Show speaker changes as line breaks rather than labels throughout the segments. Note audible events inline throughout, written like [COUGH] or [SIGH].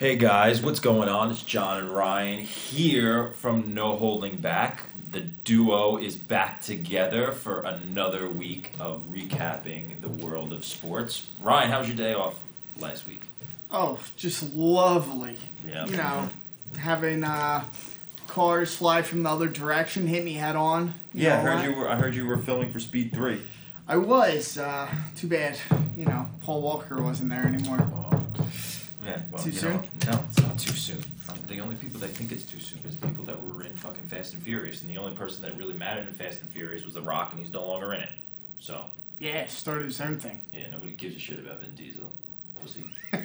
Hey guys, what's going on? It's John and Ryan here from No Holding Back. The duo is back together for another week of recapping the world of sports. Ryan, how was your day off last week?
Oh, just lovely.
Yeah.
You know, having uh, cars fly from the other direction hit me head on.
Yeah, I
know,
heard you were. I heard you were filming for Speed Three.
I was. Uh, too bad. You know, Paul Walker wasn't there anymore.
Oh, Well,
Too
you
soon?
Know, no, it's not too soon. Um, the only people that think it's too soon is people that were in fucking Fast and Furious, and the only person that really mattered in Fast and Furious was The Rock, and he's no longer in it. So
Yeah, started his own thing.
Yeah, nobody gives a shit about Vin Diesel. Pussy. [LAUGHS] All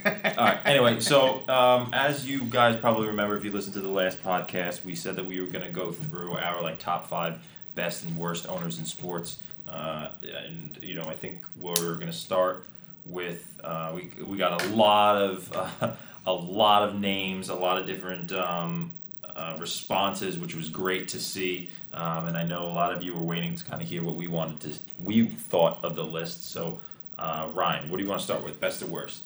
right. Anyway, so um, as you guys probably remember, if you listened to the last podcast, we said that we were going to go through our like top five best and worst owners in sports, uh, and you know I think we're going to start with uh, we we got a lot of uh, [LAUGHS] a lot of names, a lot of different. Um, uh, responses, which was great to see, um, and I know a lot of you were waiting to kind of hear what we wanted to, we thought of the list. So, uh, Ryan, what do you want to start with, best or worst?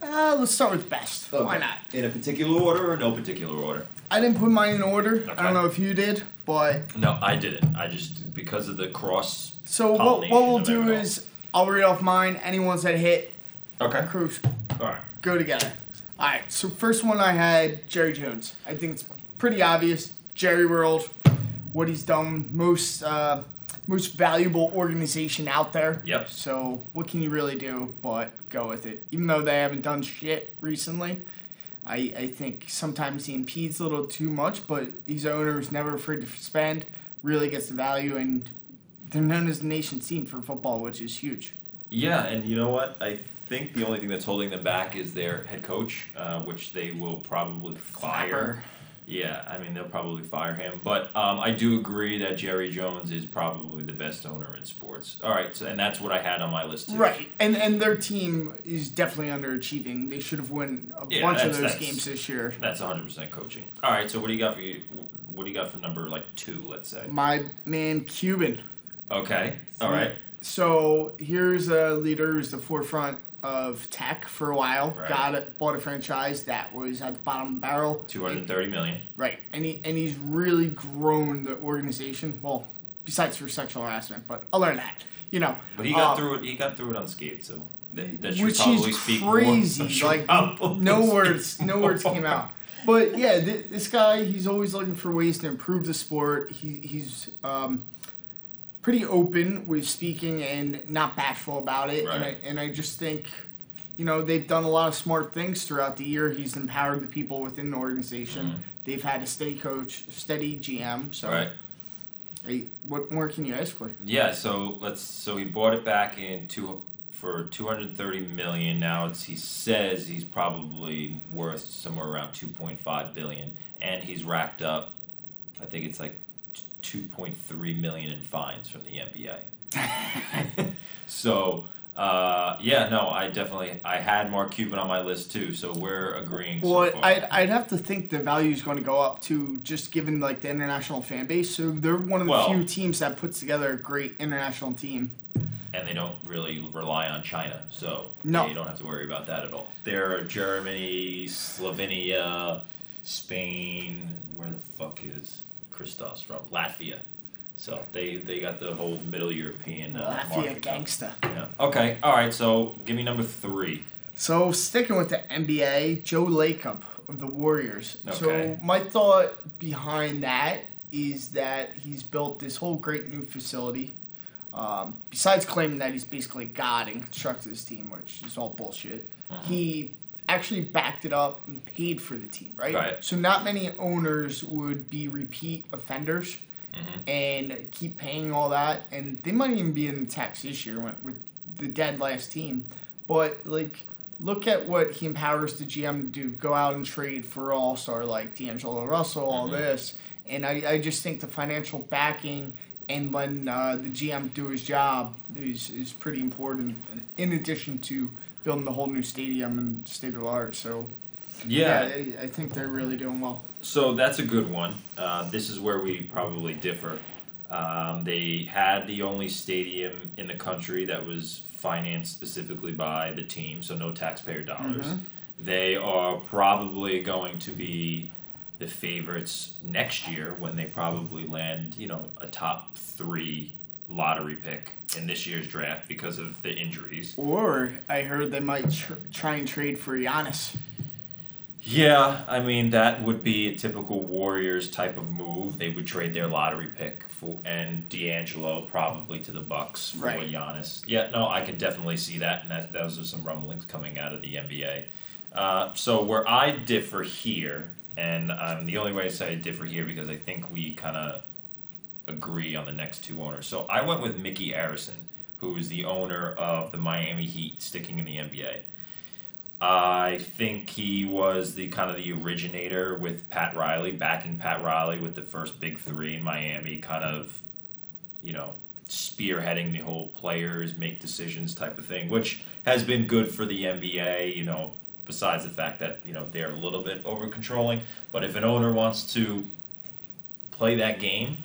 Uh, let's start with best. Why not?
In a particular order or no particular order?
I didn't put mine in order. I don't know if you did, but
No, I didn't. I just because of the cross.
so what, what we'll do is I'll read off mine. Any ones that hit,
Okay.
cruise.
All right.
go together. All right, so first one I had Jerry Jones. I think it's pretty obvious. Jerry World, what he's done, most uh, most valuable organization out there.
Yep.
So what can you really do but go with it? Even though they haven't done shit recently, I I think sometimes he impedes a little too much. But these owners never afraid to spend, really gets the value, and they're known as the nation's team for football, which is huge.
Yeah, and you know what? I think the only thing that's holding them back is their head coach, uh, which they will probably fire.
Clapper.
Yeah, I mean they'll probably fire him, but um, I do agree that Jerry Jones is probably the best owner in sports. All right, so and that's what I had on my list too.
Right, and and their team is definitely underachieving. They should have won a
Yeah,
bunch of those games this year.
That's 100 percent coaching. All right, so what do you got for you? What do you got for number like two? Let's say.
My man Cuban.
Okay. All right.
So here's a leader who's the forefront of tech for a while.
Right.
Got it, bought a franchise that was at the bottom of the barrel.
230 million.
Right, and he and he's really grown the organization. Well, besides for sexual harassment, but other than that, you know.
But he got
uh,
through it. He got through it unscathed. So that, that should
which
probably
is
speak more-
crazy.
should
Like
probably
no words, no words came out. [LAUGHS] But yeah, th- this guy, he's always looking for ways to improve the sport. He he's um, pretty open with speaking and not bashful about it. And I and I just think. You know, they've done a lot of smart things throughout the year. He's empowered the people within the organization. Mm-hmm. They've had a steady coach, steady GM. So.
Right.
hey, what more can you ask for?
Yeah. So let's. So he bought it back in two for 230 million. Now it's he says he's probably worth somewhere around 2.5 billion, and he's racked up. I think it's like 2.3 million in fines from the NBA. [LAUGHS] so. Uh, yeah, no, I definitely I had Mark Cuban on my list too, so we're agreeing.
Well,
so far.
I'd, I'd have to think the value is going to go up too, just given like the international fan base. So they're one of the
Well-
few teams that puts together a great international team.
and they don't really rely on China, so
No.
you don't have to worry about that at all. They're Germany, Slovenia, Spain, where the fuck is Kristaps from? Latvia. So they they got the whole Middle European uh,
Latvia gangsta.
Yeah. Okay. All right. So give me number three.
So sticking with the NBA, Joe Lacob of the Warriors.
Okay.
So my thought behind that is that he's built this whole great new facility. Um, besides claiming that he's basically God and constructed this team, which is all bullshit,
Uh-huh.
he actually backed it up and paid for the team, right?
Right.
So not many owners would be repeat offenders
Mm-hmm.
and keep paying all that, and they might even be in the tax this year with- the dead last team. But like, look at what he empowers the GM to do: go out and trade for all star like D'Angelo Russell, all
Mm-hmm.
this, and I, I just think the financial backing and when uh, the GM do his job is is pretty important. In addition to building the whole new stadium and state of the art, so
Yeah.
I, I think they're really doing well.
So that's a good one. Uh, this is where we probably differ. Um, they had the only stadium in the country that was financed specifically by the team, so no taxpayer dollars. They are probably going to be the favorites next year when they probably land, you know, a top three lottery pick in this year's draft because of the injuries.
Or I heard they might tr- try and trade for Giannis.
Yeah, I mean that would be a typical Warriors type of move. They would trade their lottery pick for and D'Angelo probably to the Bucks for
Right.
Giannis. Yeah, no, I can definitely see that, and that those are some rumblings coming out of the NBA. Uh, so where I differ here, and um, the only way I say I differ here because I think we kind of agree on the next two owners. So I went with Micky Arison, who is the owner of the Miami Heat, sticking in the NBA. I think he was the kind of the originator with Pat Riley, backing Pat Riley with the first big three in Miami, kind of, you know, spearheading the whole players make decisions type of thing, which has been good for the NBA, you know, besides the fact that, you know, they're a little bit over controlling. But if an owner wants to play that game,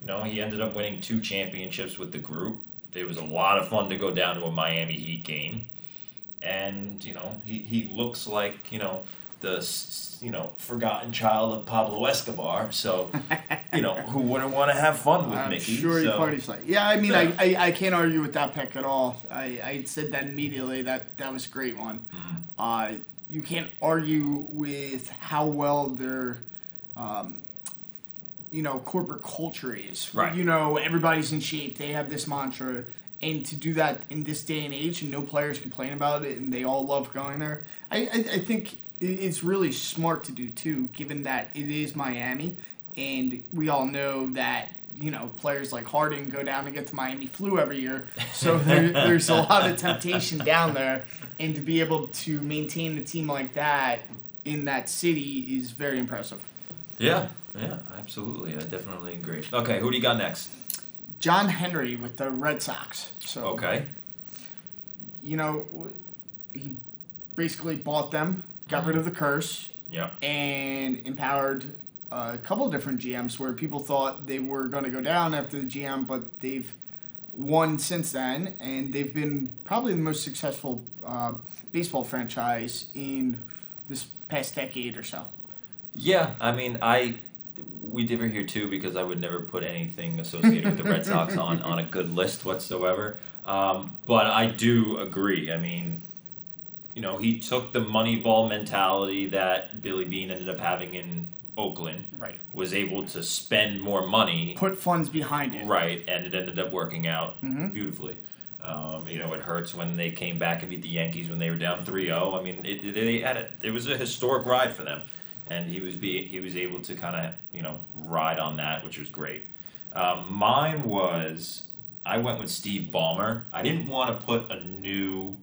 you know, he ended up winning two championships with the group. It was a lot of fun to go down to a Miami Heat game and you know he, he looks like you know the you know forgotten child of Pablo Escobar. So [LAUGHS] you know who wouldn't want to have fun with
I'm
Micky?
sure
so.
parties like. Yeah, I mean,
Yeah.
I, I, I can't argue with that pick at all. I, I said that immediately. That that was a great one.
Mm-hmm.
Uh, you can't argue with how well their, um, you know, corporate culture is.
Right.
You know, everybody's in shape. They have this mantra. And to do that in this day and age, and no players complain about it, and they all love going there. I, I, I think it's really smart to do too, given that it is Miami, and we all know that you know players like Harden go down and get the Miami flu every year. So [LAUGHS] there, there's a lot of temptation down there, and to be able to maintain a team like that in that city is very impressive.
Yeah, yeah, absolutely. I definitely agree. Okay, who do you got next?
John Henry with the Red Sox. So
Okay.
you know, he basically bought them, got rid of the curse,
Yeah.
and empowered a couple of different GMs where people thought they were going to go down after the GM, but they've won since then, and they've been probably the most successful uh, baseball franchise in this past decade or so.
Yeah, I mean, I we differ here too because I would never put anything associated with the Red Sox on on a good list whatsoever. Um, but I do agree. I mean, you know, he took the Moneyball mentality that Billy Beane ended up having in Oakland,
Right.
was able to spend more money,
Put funds behind it.
right, and it ended up working out
Mhm.
beautifully. Um, you know, it hurts when they came back and beat the Yankees when they were down 3-0. I mean, it, they had it. It was a historic ride for them, and he was be he was able to kind of you know ride on that, which was great. Um, mine was I went with Steve Ballmer. I didn't want to put a new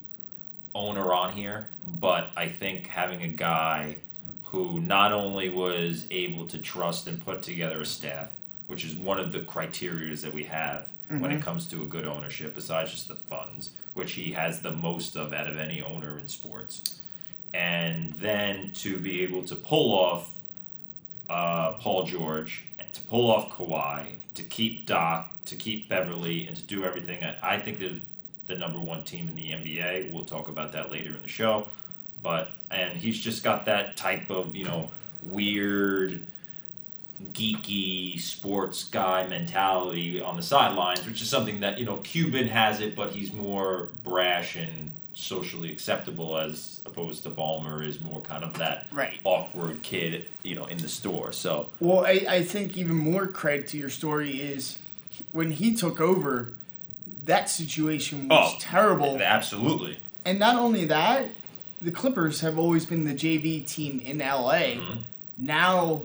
owner on here, but I think having a guy who not only was able to trust and put together a staff, which is one of the criterias that we have when it comes to a good ownership, besides just the funds, which he has the most of out of any owner in sports. And then to be able to pull off uh, Paul George, to pull off Kawhi, to keep Doc, to keep Beverly, and to do everything. I, I think they're the number one team in the NBA. We'll talk about that later in the show. But and he's just got that type of you know weird, geeky sports guy mentality on the sidelines, which is something that you know Cuban has it, but he's more brash and socially acceptable as opposed to Ballmer is more kind of that
Right.
awkward kid, you know, in the store. So
Well, I, I think even more credit to your story is when he took over, that situation was
Oh,
terrible.
absolutely.
And not only that, the Clippers have always been the JV team in LA.
Mhm.
Now,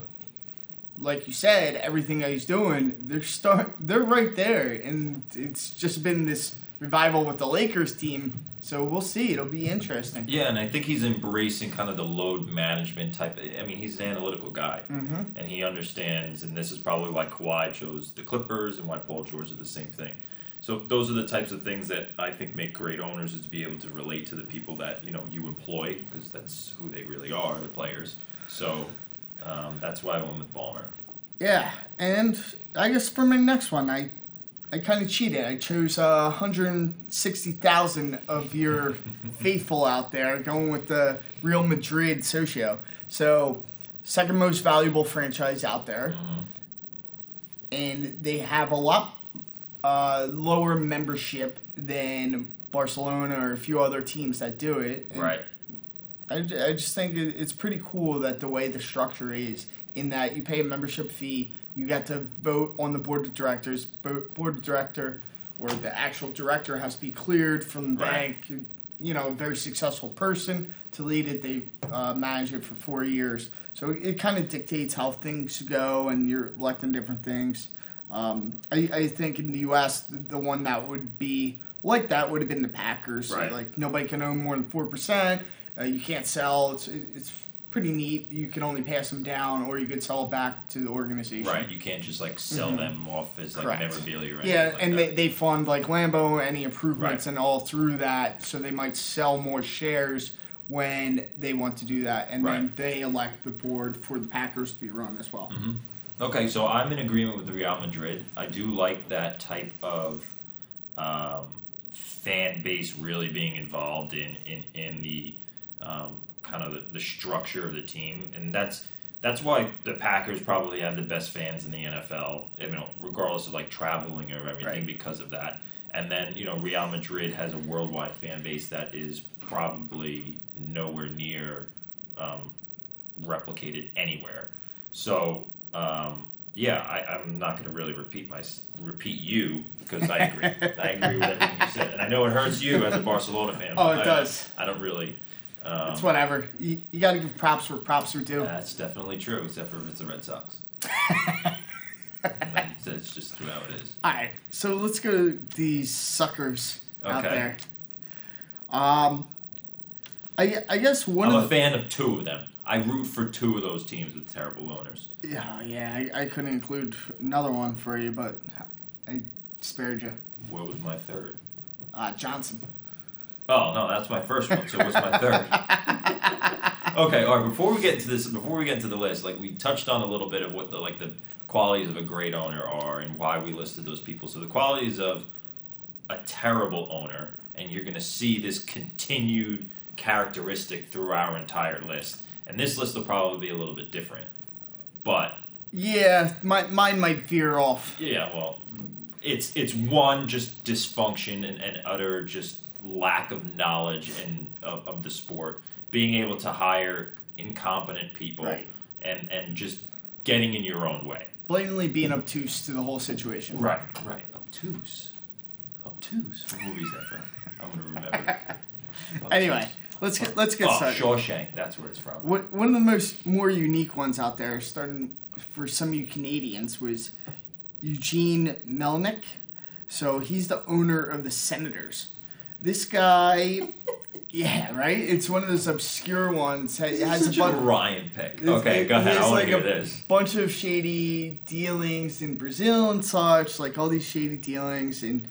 like you said, everything that he's doing, they're start they're right there, and it's just been this revival with the Lakers team. So we'll see. It'll be interesting.
Yeah, and I think he's embracing kind of the load management type. I mean, he's an analytical guy,
Mm-hmm.
and he understands. And this is probably why Kawhi chose the Clippers, and why Paul George did the same thing. So those are the types of things that I think make great owners is to be able to relate to the people that you know you employ because that's who they really are, the players. So um, that's why I went with Ballmer.
Yeah, and I guess for my next one, I I kind of cheated. I chose uh, 160,000 of your [LAUGHS] faithful out there, going with the Real Madrid socio. So, second most valuable franchise out there. And they have a lot uh, lower membership than Barcelona or a few other teams that do it. And
Right.
I, I just think it- it's pretty cool that the way the structure is in that you pay a membership fee, you get to vote on the board of directors. Bo- board of director or the actual director has to be cleared from the
Right.
bank. You know, a very successful person to lead it. They uh, manage it for four years, so it, kind of dictates how things go, and you're electing different things. Um, I, I think in the U.S., the, the one that would be like that would have been the Packers.
Right.
like nobody can own more than four percent. Uh, you can't sell. It's it's pretty neat. You can only pass them down, or you could sell it back to the organization.
Right. You can't just like sell them off as like
Correct.
memorabilia or
Yeah,
like
and
that.
they, they fund like Lambeau, any improvements,
Right.
and all through that. So they might sell more shares when they want to do that, and then they elect the board for the Packers to be run as well.
Okay, so I'm in agreement with the Real Madrid. I do like that type of um, fan base really being involved in in in the um, kind of the, the structure of the team, and that's that's why the Packers probably have the best fans in the NFL. You know, regardless of like traveling or everything,
Right.
because of that. And then you know, Real Madrid has a worldwide fan base that is probably nowhere near um, replicated anywhere. So um, yeah, I, I'm not going to really repeat my repeat you because I agree. [LAUGHS] I agree with everything you said, and I know it hurts you as a Barcelona fan.
Oh, it
I-
does.
I don't really. Um,
It's whatever. You, you got to give props where props are due.
that's definitely true, except for if it's the Red Sox. [LAUGHS] That's that's just how it is.
All right, so let's go to these suckers out
Okay.
there. Um, I I guess one
I'm
of
a
the
fan of two of them. I root for two of those teams with terrible owners.
yeah yeah I, I couldn't include another one for you, but I spared you.
What was my third?
Uh, Johnson.
Oh no, that's my first one. So what's my third? okay, all right. Before we get into this, before we get into the list, like we touched on a little bit of what the like the qualities of a great owner are and why we listed those people. So the qualities of a terrible owner, and you're gonna see this continued characteristic through our entire list. And this list will probably be a little bit different, but
Yeah, my, mine might veer off.
yeah, well, it's it's one just dysfunction and, and utter just lack of knowledge and of, of the sport. Being able to hire incompetent people
Right.
and and just getting in your own way.
Blatantly being obtuse to the whole situation.
Right, right. Obtuse, obtuse. What movie is that from? I'm gonna remember. [LAUGHS]
Anyway, let's get let's get
oh,
started.
Shawshank. That's where it's from.
What one of the most more unique ones out there, starting for some of you Canadians, was Eugene Melnyk. So he's the owner of the Senators. This guy, yeah, right. It's one of those obscure ones. Has
Such
a
a
bunch.
Ryan pick.
It's-
Okay,
it-
go ahead.
he
I
has,
want to
like,
hear
a
this.
bunch of shady dealings in Brazil and such, like all these shady dealings, and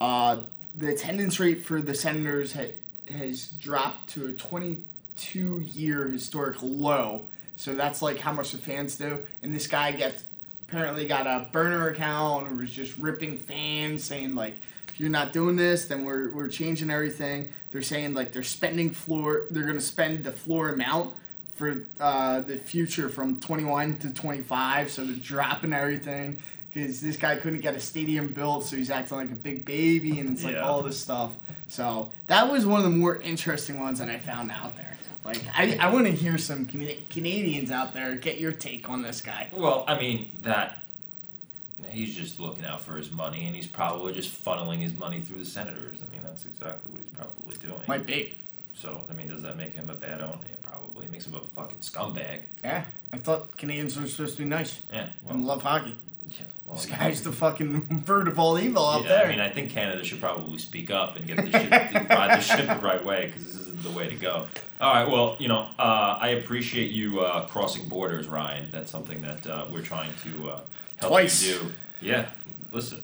uh, the attendance rate for the Senators ha- has dropped to a 22 year historic low. So that's like how much the fans do. And this guy gets apparently got a burner account and was just ripping fans, saying like, if you're not doing this, then we're we're changing everything. They're saying like they're spending floor, they're gonna spend the floor amount for uh, the future from 21 to 25. So they're dropping everything because this guy couldn't get a stadium built, so he's acting like a big baby, and it's like
Yeah.
all this stuff. So that was one of the more interesting ones that I found out there. Like I, I want to hear some Canadians out there get your take on this guy.
Well, I mean that he's just looking out for his money, and he's probably just funneling his money through the senators. I mean, that's exactly what he's probably doing.
Might be.
So, I mean, does that make him a bad owner? Yeah, probably. It makes him a fucking scumbag.
Yeah, I thought Canadians were supposed to be nice
Yeah. Well,
and love hockey.
yeah, well,
This guy's the fucking [LAUGHS] bird of all evil out
yeah,
there.
I mean, I think Canada should probably speak up and get the shit, [LAUGHS] ride the ship the right way because this isn't the way to go. All right, well, you know, uh, I appreciate you uh, crossing borders, Ryan. That's something that uh, we're trying to uh, help
Twice.
you do. Yeah, listen.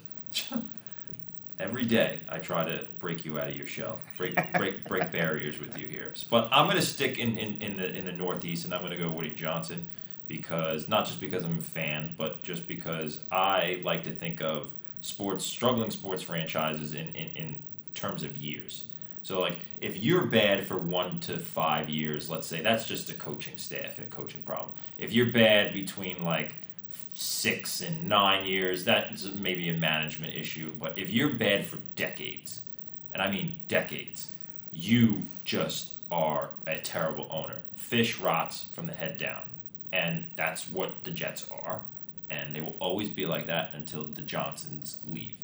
[LAUGHS] Every day I try to break you out of your shell, break break break barriers with you here. But I'm gonna stick in, in, in the in the Northeast, and I'm gonna go Woody Johnson because not just because I'm a fan, but just because I like to think of sports struggling sports franchises in, in, in terms of years. So like if you're bad for one to five years, let's say that's just a coaching staff and a coaching problem. If you're bad between like six and nine years, that's maybe a management issue. But if you're bad for decades, and I mean decades, you just are a terrible owner. Fish rots from the head down. And that's what the Jets are. And they will always be like that until the Johnsons leave.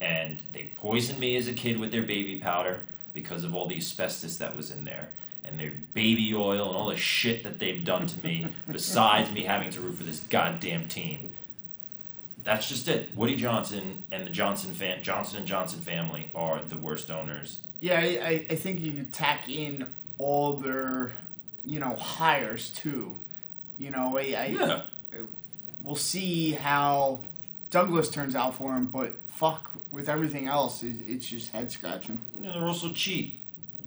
And they poisoned me as a kid with their baby powder because of all the asbestos that was in there and their baby oil and all the shit that they've done to me, [LAUGHS] besides me having to root for this goddamn team. That's just it. Woody Johnson and the Johnson fam- Johnson and Johnson family are the worst owners.
Yeah, I, I think you tack in all their, you know, hires too. You know, I, I
Yeah.
we'll see how Douglas turns out for him, but fuck with everything else, it, it's just head scratching.
Know, they're also cheap.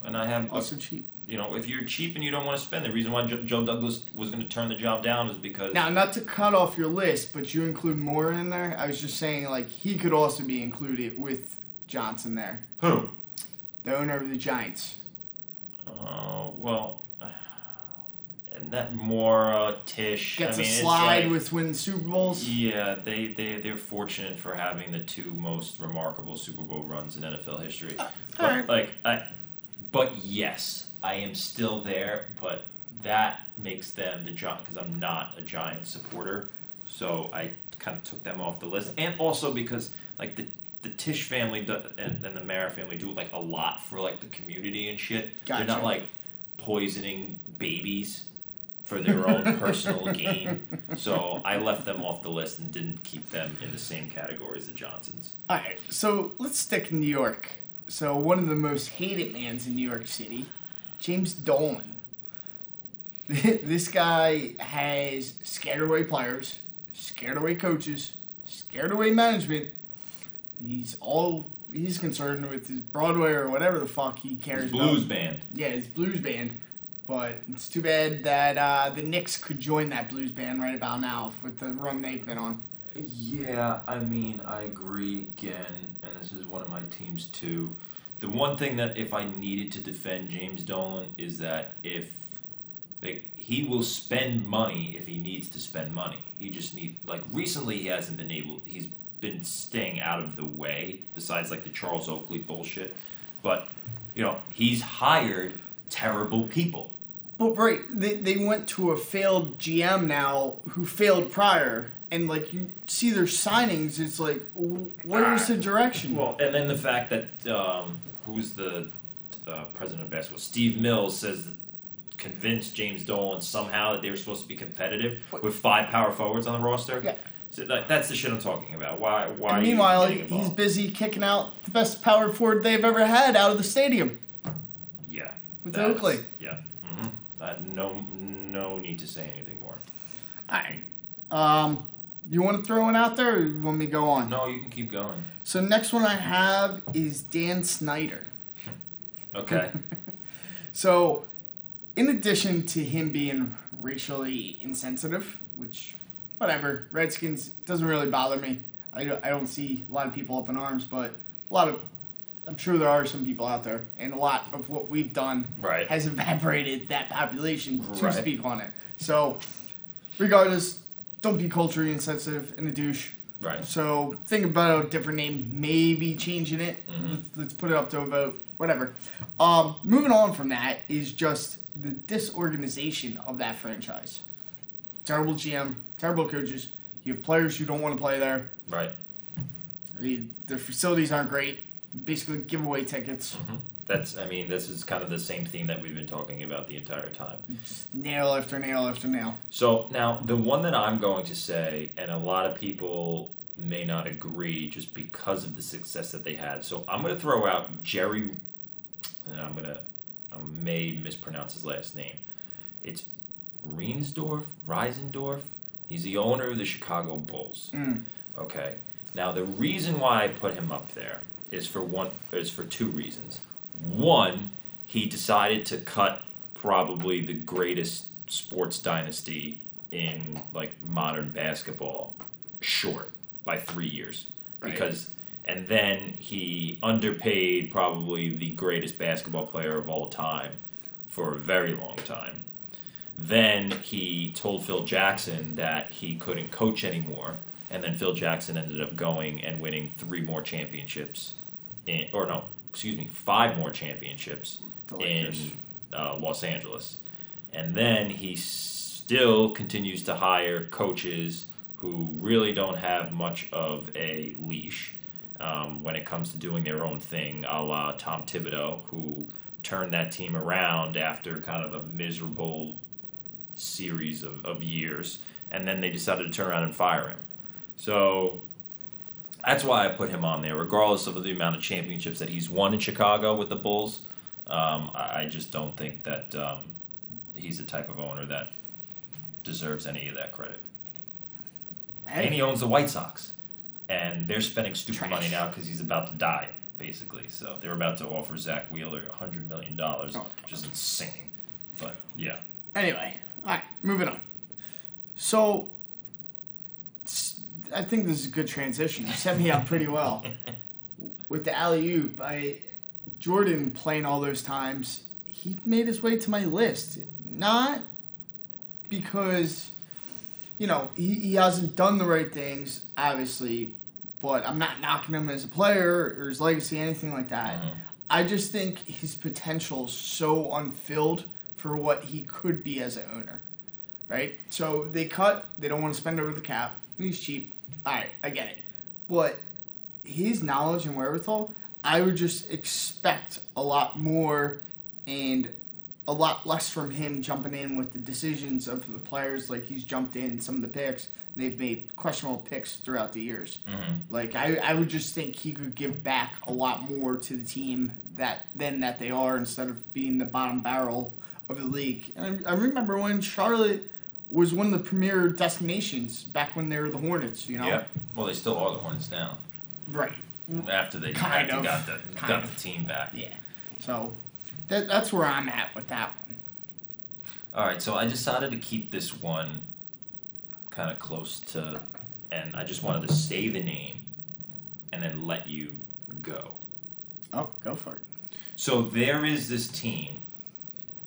And I have,
Also cheap.
You know, if you're cheap and you don't want to spend, the reason why Joe, Joe Douglas was going to turn the job down was because.
Now, not to cut off your list, but you include more in there. I was just saying, like he could also be included with Johnson there,
Who?
the owner of the Giants.
Uh, well, and that more uh, Tisch
Gets
I mean,
a slide
like-
with winning Super Bowls.
Yeah, they they they're fortunate for having the two most remarkable Super Bowl runs in NFL history. but
alright.
like I, but yes, I am still there. But that makes them the Giant because I'm not a Giant supporter, so I kind of took them off the list, and also because like the. The Tisch family do, and, and the Mara family do like a lot for like the community and shit.
Gotcha.
They're not like poisoning babies for their own personal [LAUGHS] gain. So I left them off the list and didn't keep them in the same category as the Johnsons.
All right, so let's stick in New York. So one of the most hated mans in New York City, James Dolan. [LAUGHS] this guy has scared away players, scared away coaches, scared away management. He's all he's concerned with his Broadway or whatever the fuck he cares
His blues
about.
band.
Yeah, his blues band. But it's too bad that uh, the Knicks could join that blues band right about now with the run they've been on.
Yeah, I mean, I agree again, and this is one of my teams too. The one thing that if I needed to defend James Dolan is that if like he will spend money if he needs to spend money. He just need like recently he hasn't been able he's been staying out of the way besides like the Charles Oakley bullshit. But you know, he's hired terrible people.
But right, they, they went to a failed GM now who failed prior, and like you see their signings, it's like, w- where's the direction?
Well, and then the fact that um, who's the uh, president of basketball, Steve Mills, says convinced James Dolan somehow that they were supposed to be competitive with five power forwards on the roster.
Yeah.
So that, that's the shit I'm talking about. Why? Why?
and meanwhile, he's busy kicking out the best power forward they've ever had out of the stadium.
yeah.
with Oakley.
Yeah. Mm-hmm. Uh, no, no need to say anything more.
All right. Um, you want to throw one out there, or you want me to go on?
No, you can keep going.
So next one I have is Dan Snyder.
Okay. [LAUGHS]
So, in addition to him being racially insensitive, which, whatever, Redskins doesn't really bother me. I don't, I don't see a lot of people up in arms, but a lot of, I'm sure there are some people out there, and a lot of what we've done
Right.
has evaporated that population to
Right.
speak on it. So, regardless, don't be culturally insensitive and a douche.
Right.
So think about a different name, maybe changing it.
Mm-hmm.
Let's, let's put it up to a vote, whatever. Um, moving on from that is just the disorganization of that franchise. Terrible GM, terrible coaches. You have players who don't want to play there.
Right.
I mean, their facilities aren't great. Basically, give away tickets.
That's. I mean, this is kind of the same theme that we've been talking about the entire time.
Just nail after nail after nail.
So now the one that I'm going to say, and a lot of people may not agree just because of the success that they had. So I'm going to throw out Jerry, and I'm going to, I may mispronounce his last name. It's Reinsdorf, Reisendorf. He's the owner of the Chicago Bulls. Mm. Okay. Now the reason why I put him up there is for one is for two reasons. One, he decided to cut probably the greatest sports dynasty in like modern basketball short by three years.
Right.
because and then he underpaid probably the greatest basketball player of all time for a very long time. Then he told Phil Jackson that he couldn't coach anymore, and then Phil Jackson ended up going and winning three more championships, in, or no, excuse me, five more championships in uh, Los Angeles. And then he still continues to hire coaches who really don't have much of a leash um, when it comes to doing their own thing, a la Tom Thibodeau, who turned that team around after kind of a miserable series of, of years. And then they decided to turn around and fire him. So that's why I put him on there, regardless of the amount of championships that he's won in Chicago with the Bulls. Um, I, I just don't think that um, he's the type of owner that deserves any of that credit. And he owns the White Sox, and they're spending stupid
Trash.
money now because he's about to die, basically. So they're about to offer Zack Wheeler hundred million dollars,
Oh,
which is insane. But yeah,
Anyway, all right, moving on. So, I think this is a good transition. You set me up pretty well [LAUGHS] with the alley oop. I Jordan playing all those times. He made his way to my list, not because you know he, he hasn't done the right things, obviously. But I'm not knocking him as a player or his legacy, anything like that.
Mhm.
I just think his potential's so unfilled for what he could be as an owner, right? So they cut. They don't want to spend over the cap. He's cheap. All right, I get it. But his knowledge and wherewithal, I would just expect a lot more and a lot less from him jumping in with the decisions of the players. Like he's jumped in some of the picks. And they've made questionable picks throughout the years.
Mhm.
Like I, I would just think he could give back a lot more to the team that than that they are instead of being the bottom barrel of the league. And I, I remember when Charlotte was one of the premier destinations back when they were the Hornets. You know,
yeah. Well, they still are the Hornets now.
right?
After they
Kind
after
of.
got the got
of.
the team back.
Yeah. So that that's where I'm at with that one.
All right, so I decided to keep this one kind of close to, and I just wanted to say the name, and then let you go.
Oh, go for it.
So there is this team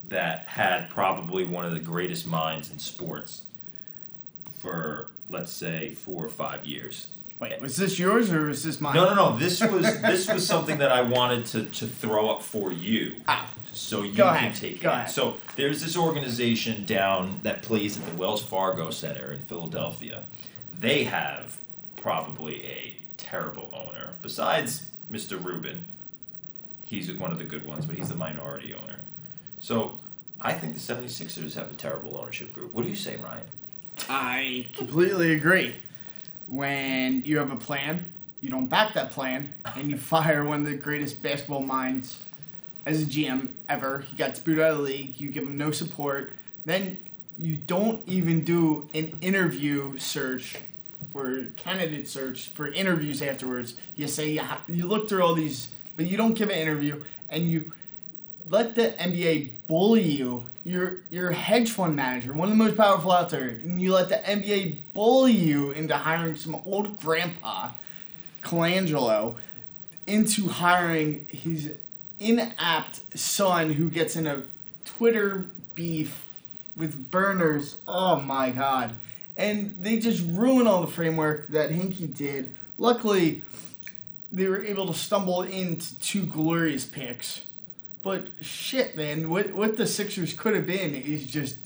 that had probably one of the greatest minds in sports for let's say four or five years.
Wait, was this yours or was this mine?
No, no, no. This was this was something that I wanted to, to throw up for you.
Ah,
So you can
ahead,
take
go
it.
ahead.
So there's this organization down that plays at the Wells Fargo Center in Philadelphia. They have probably a terrible owner. Besides Mr. Rubin, he's one of the good ones, but he's the minority owner. So I think the 76ers have a terrible ownership group. What do you say, Ryan?
I completely agree. When you have a plan, you don't back that plan, and you fire one of the greatest basketball minds as a GM ever. He got booted out of the league. You give him no support. Then you don't even do an interview search or candidate search for interviews afterwards. You say you, you look through all these, but you don't give an interview, and you let the NBA bully you. You're you're a hedge fund manager, one of the most powerful out there, and you let the NBA bully you into hiring some old grandpa, Colangelo, into hiring his inapt son who gets in a Twitter beef with burners. Oh my god. And they just ruin all the framework that Hinkie did. Luckily, they were able to stumble into two glorious picks. But shit, man, what what the Sixers could have been is just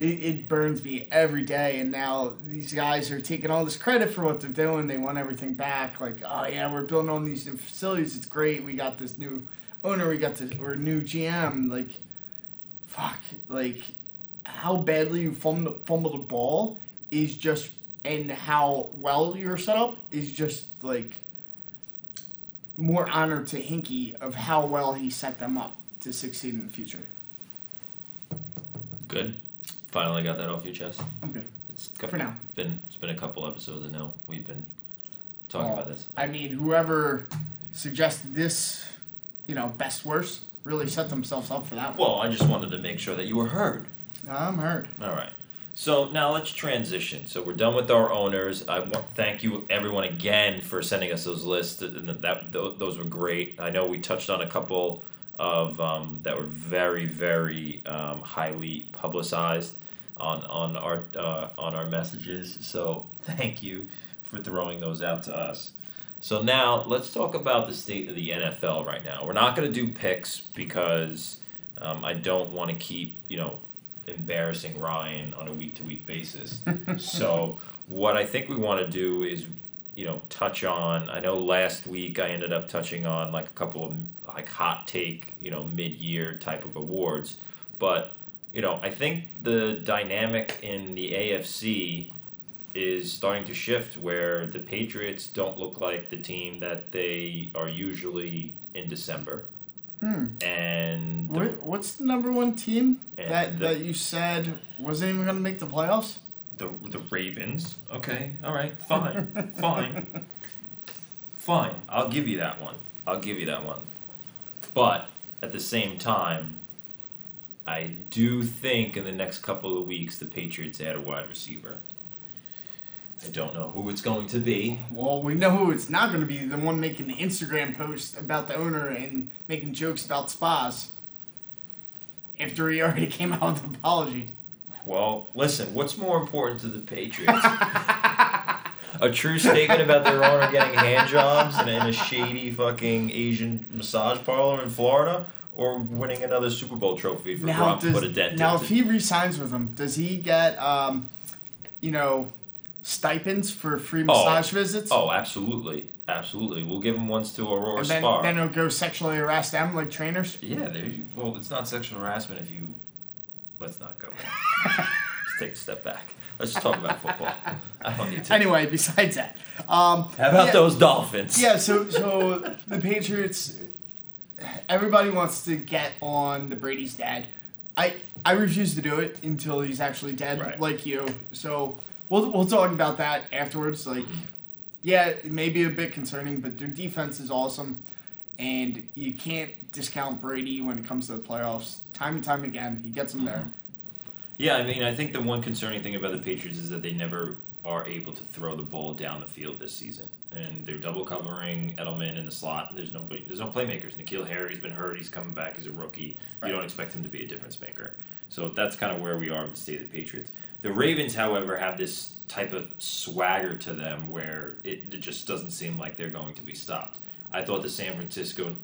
it, it burns me every day. And now these guys are taking all this credit for what they're doing. They want everything back. Like, oh yeah, we're building on these new facilities. It's great. We got this new owner. We got this or new GM. Like, fuck, like how badly you fumble fumble the ball is just and how well you're set up is just like more honor to Hinkie of how well he set them up to succeed in the future.
Good. Finally got that off your chest.
I'm good.
It's
For now.
It's been it's been a couple episodes. I know we've been talking
Well,
about this.
I mean, whoever suggested this, you know, best worst, really set themselves up for that one.
Well, I just wanted to make sure that you were heard.
I'm heard.
All right. So now let's transition. So we're done with our owners. I want thank you everyone again for sending us those lists. And that, those were great. I know we touched on a couple of um, that were very very um, highly publicized on on our uh, on our messages. So thank you for throwing those out to us. So now let's talk about the state of the NFL right now. We're not going to do picks because um, I don't want to keep you know embarrassing Ryan on a week to week basis. [LAUGHS] so what I think we want to do is you know touch on. I know last week I ended up touching on like a couple of like hot take you know mid year type of awards, but you know I think the dynamic in the AFC is starting to shift where the Patriots don't look like the team that they are usually in December.
Hmm.
And the-
What, what's the number one team that,
the-
that you said wasn't even going to make the playoffs?
the the Ravens. Okay, all right, fine, [LAUGHS] fine, fine. I'll give you that one. I'll give you that one. But at the same time, I do think in the next couple of weeks the Patriots add a wide receiver. I don't know who it's going to be.
Well, we know who it's not going to be the one making the Instagram post about the owner and making jokes about spas. After he already [LAUGHS] came out with an apology.
Well, listen, what's more important to the Patriots? a true statement about their owner getting hand jobs in, in a shady fucking Asian massage parlor in Florida, or winning another Super Bowl trophy for
Now,
Gronk
does,
put a dent
now if he resigns with them, does he get, um, you know, stipends for free massage visits?
oh, absolutely, absolutely. We'll give them ones to Aurora
and then,
Spa.
then he'll go sexually harass them like trainers?
yeah, well, it's not sexual harassment if you. Let's not go there. [LAUGHS] Let's take a step back. Let's just talk about football. I don't need to.
Anyway, besides that. Um,
How about
yeah.
those Dolphins?
Yeah, so so the Patriots. Everybody wants to get on the Brady's dad. I I refuse to do it until he's actually dead,
Right.
like you. So we'll we'll talk about that afterwards. Like, yeah, it may be a bit concerning, but their defense is awesome, and you can't discount Brady when it comes to the playoffs. Time and time again, he gets them there. Mm-hmm.
Yeah, I mean, I think the one concerning thing about the Patriots is that they never are able to throw the ball down the field this season, and they're double covering Edelman in the slot. There's nobody, there's no playmakers. N'Keal Harry's been hurt. He's coming back. He's a rookie.
Right.
You don't expect him to be a difference maker. So that's kind of where we are with the state of the Patriots. The Ravens, however, have this type of swagger to them where it, it just doesn't seem like they're going to be stopped. I thought the San Francisco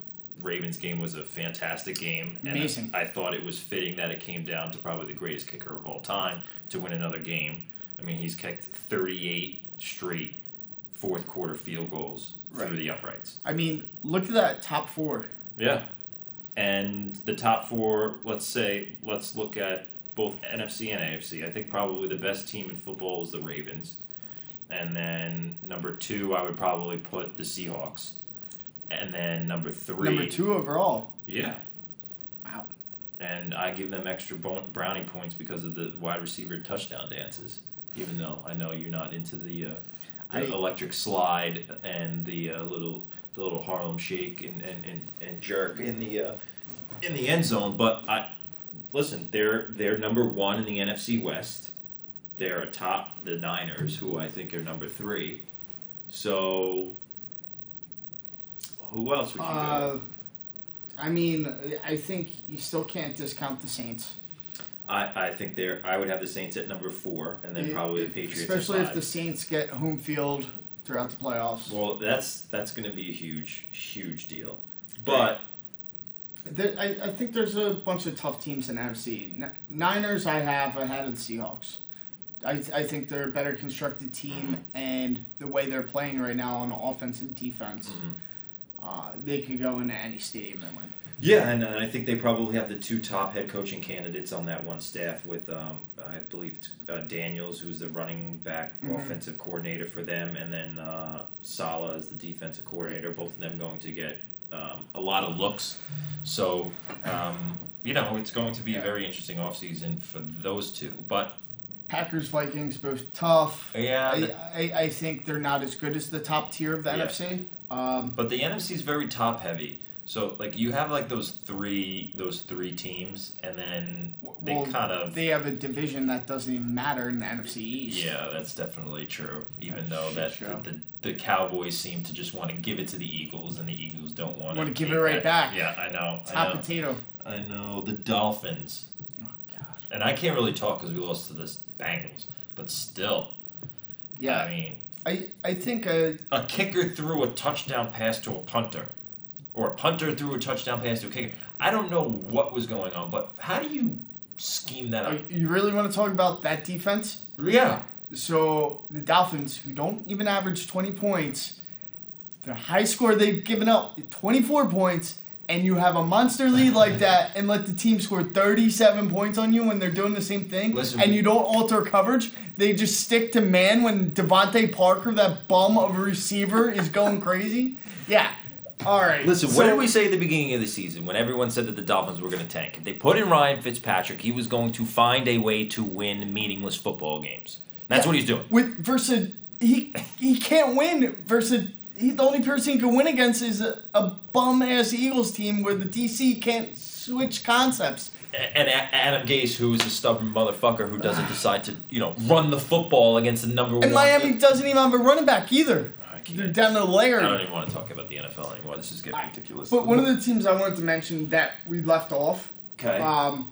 Ravens game was a fantastic game. And
Amazing.
I thought it was fitting that it came down to probably the greatest kicker of all time to win another game. I mean, he's kicked 38 straight fourth quarter field goals
Right.
through the uprights.
I mean, look at that top four.
Yeah. And the top four, let's say, let's look at both NFC and AFC. I think probably the best team in football is the Ravens. And then number two, I would probably put the Seahawks. And then number three.
Number two overall.
Yeah.
Wow.
And I give them extra brownie points because of the wide receiver touchdown dances. Even though I know you're not into the, uh, the
I-
electric slide and the uh, little the little Harlem shake and, and, and, and jerk in the uh, in the end zone, but I listen. They're they're number one in the NFC West. They're atop the Niners, who I think are number three. So, who else would you go?
Uh, I mean, I think you still can't discount the Saints.
I, I think they're. I would have the Saints at number four, and then
It-
probably the Patriots.
Especially if the Saints get home field throughout the playoffs.
Well, that's that's going to be a huge, huge deal. But
There, I, I think there's a bunch of tough teams in NFC. Niners, I have ahead of the Seahawks. I, I think they're a better constructed team, and the way they're playing right now on offense and defense,
Mhm.
uh, they could go into any stadium and win.
yeah, and, and I think they probably have the two top head coaching candidates on that one staff. With um, I believe it's uh, Daniels, who's the running back
Mhm.
offensive coordinator for them, and then uh, Saleh is the defensive coordinator. Both of them going to get um, a lot of looks. So um, you know, it's going to be a very interesting offseason for those two. But
Packers, Vikings, both tough.
yeah,
I,
the-
I, I think they're not as good as the top tier of the
Yeah.
NFC. Um,
But the NFC is very top heavy. So like you have like those three those three teams, and then they
Well,
kind of
They have a division that doesn't even matter in the NFC East.
yeah, that's definitely true. Even
That
though that the, the the Cowboys seem to just want to give it to the Eagles, and the Eagles don't want
Wanna give it right back.
Yeah, I know.
Hot
know.
potato.
I know the Dolphins,
Oh God.
and I can't really talk because we lost to the Bengals, but still,
Yeah,
I mean,
I I think uh,
a kicker threw a touchdown pass to a punter, or a punter threw a touchdown pass to a kicker. I don't know what was going on, but how do you scheme that up?
you really want to talk about that defense?
Yeah,
So the Dolphins, who don't even average twenty points, the high score they've given up twenty four points, and you have a monster lead like [LAUGHS] that, and let the team score thirty seven points on you when they're doing the same thing,
Listen,
and you don't alter coverage. They just stick to man when DeVante Parker, that bum of a receiver, is going crazy. Yeah. All right.
Listen,
so-
what did we say at the beginning of the season when everyone said that the Dolphins were going to tank? If they put in Ryan Fitzpatrick, he was going to find a way to win meaningless football games. That's
Yeah.
what he's doing.
with versus he he can't win versus he, the only person he can win against is a, a bum ass Eagles team where the DC can't switch concepts.
And Adam Gase, who is a stubborn motherfucker who doesn't [SIGHS] decide to, you know, run the football against the number
And
one.
And Miami doesn't even have a running back either.
I can't-
They're down the to
I don't even want to talk about the NFL anymore. This is getting ridiculous.
But one of the teams I wanted to mention that we left off
okay.
um,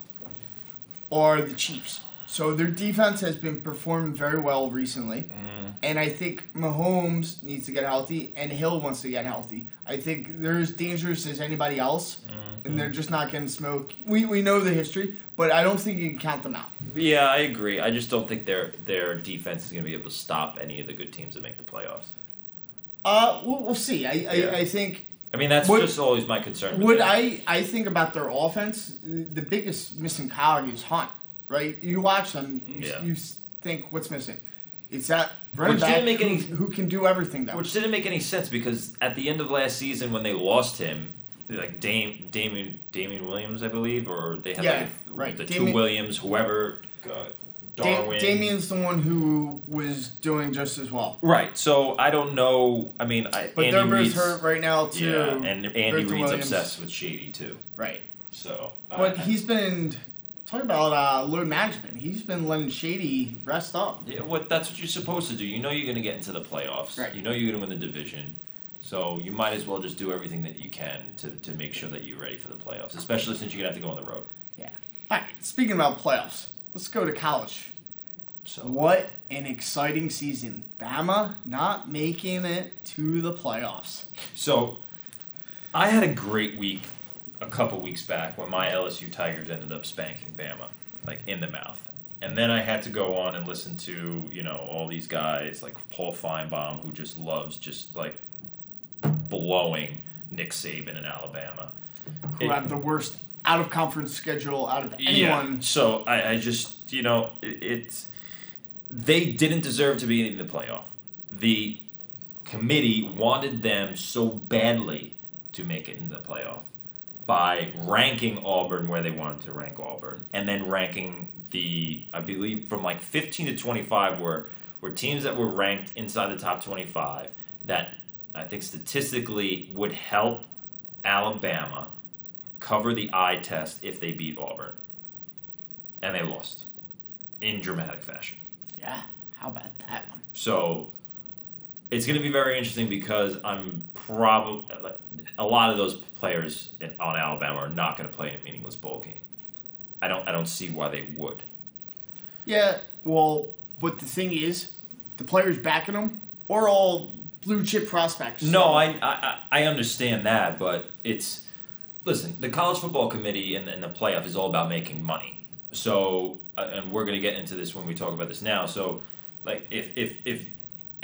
are the Chiefs. So their defense has been performing very well recently.
Mm.
And I think Mahomes needs to get healthy, and Hill wants to get healthy. I think they're as dangerous as anybody else,
Mm-hmm.
and they're just not getting smoked. We, we know the history, but I don't think you can count them out.
yeah, I agree. I just don't think their their defense is going to be able to stop any of the good teams that make the playoffs.
Uh, we'll, we'll see. I,
Yeah.
I, I think
I mean, that's
Would-
just always my concern. that.
I, I think about their offense, the biggest missing cog is Hunt, right? You watch them, you,
Yeah.
you think what's missing. It's that running
Which
back
didn't make
who,
any-
who can do everything though.
Which didn't make any sense because at the end of last season when they lost him, like Dame Damien Damien Williams, I believe, or they had
Yeah,
like a,
right.
the two Williams, whoever, uh,
Da- Damien's the one who was doing just as well.
Right. So I don't know. I mean, I,
But
Andy
both
Reid's,
hurt right now too.
Yeah, and Andy
Victor
Reid's
Williams.
obsessed with Shady too.
Right.
So.
But
uh,
he's been talk about uh, load management. He's been letting Shady rest up.
Yeah, what that's what you're supposed to do. You know you're going to get into the playoffs.
Right.
You know you're going to win the division. So you might as well just do everything that you can to, to make sure that you're ready for the playoffs, especially since you're going to have to go on the road.
Yeah. All right. Speaking about playoffs, let's go to college.
So
What an exciting season! Bama not making it to the playoffs.
So, I had a great week a couple weeks back when my LSU Tigers ended up spanking Bama, like in the mouth. And then I had to go on and listen to, you know, all these guys like Paul Finebaum, who just loves just like blowing Nick Saban in Alabama.
Who
It-
have the worst out of conference schedule out of anyone.
Yeah. So I, I just you know it, it's they didn't deserve to be in the playoff. The committee wanted them so badly to make it in the playoff by ranking Auburn where they wanted to rank Auburn, and then ranking the I believe from like fifteen to twenty five were were teams that were ranked inside the top twenty five that I think statistically would help Alabama cover the eye test if they beat Auburn. And they lost in dramatic fashion.
Yeah. How about that one?
So it's going to be very interesting because I'm probably a lot of those players on Alabama are not going to play in a meaningless bowl game. I don't I don't see why they would.
Yeah. Well, but the thing is, the players backing them are all blue chip prospects.
No, I, I I understand that, but it's listen. The college football committee and, and the playoff is all about making money. So, uh, and we're gonna get into this when we talk about this now. So, like if if if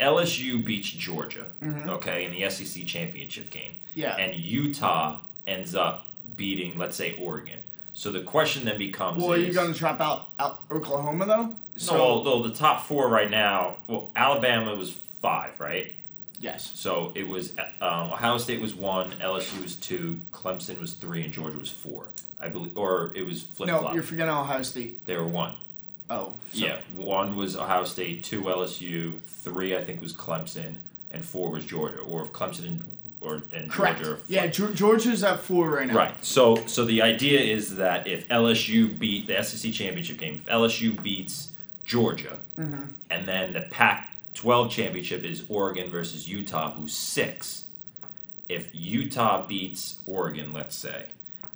LSU beats Georgia, okay, in the SEC championship game,
Yeah.
and Utah ends up beating, let's say, Oregon. So the question then becomes:
Well, are you
is,
going to drop out, out Oklahoma though?
so well, no, the top four right now. Well, Alabama was five, right?
Yes.
So it was um, Ohio State was one, LSU was two, Clemson was three, and Georgia was four. I believe, or it was flip flop.
No, you're forgetting Ohio State.
they were one.
Oh. so-
Yeah, one was Ohio State, two LSU, three I think was Clemson, and four was Georgia. Or if Clemson and or and
Correct.
Georgia. Are
Yeah, Geor- Georgia's at four right now.
Right. So so the idea is that if LSU beat the SEC championship game, if LSU beats Georgia,
Mm-hmm.
and then the Pac-12 championship is Oregon versus Utah, who's six. If Utah beats Oregon, let's say,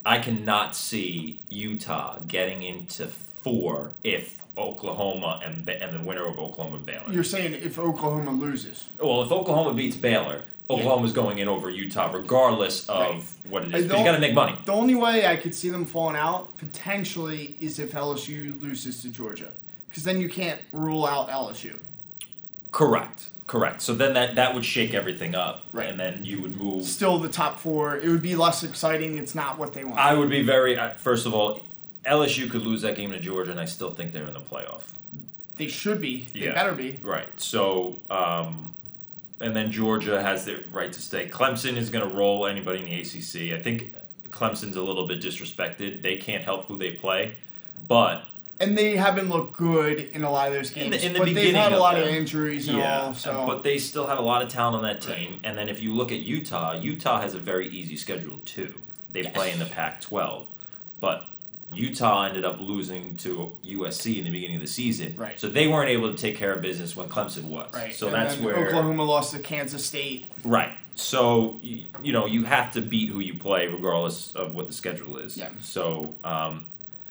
I cannot see Utah getting into four if Oklahoma and and the winner of Oklahoma Baylor.
You're saying if Oklahoma loses.
Well, if Oklahoma beats Baylor, Oklahoma's going in over Utah, regardless of
Right.
what it is. I you got to make money.
The only way I could see them falling out potentially is if LSU loses to Georgia, because then you can't rule out LSU.
Correct. Correct. So then that that would shake everything up,
Right.
And then you would move.
Still, the top four. It would be less exciting. It's not what they want.
I would be very. First of all, LSU could lose that game to Georgia, and I still think they're in the playoff.
they should be. They
Yeah.
better be.
Right. So, um, and then Georgia has the right to stay. Clemson is going to roll anybody in the ACC. I think Clemson's a little bit disrespected. They can't help who they play, but
And they haven't looked good in a lot of those games.
In the- in the
but they've had a lot of
them.
injuries and all. So
but they still have a lot of talent on that team. And then if you look at Utah, Utah has a very easy schedule too. They
Yes.
play in the Pac-12, but Utah ended up losing to USC in the beginning of the season.
Right.
So they weren't able to take care of business when Clemson was.
right.
So
and
that's where
Oklahoma lost to Kansas State.
Right. So you, you know you have to beat who you play regardless of what the schedule is.
Yeah.
So um,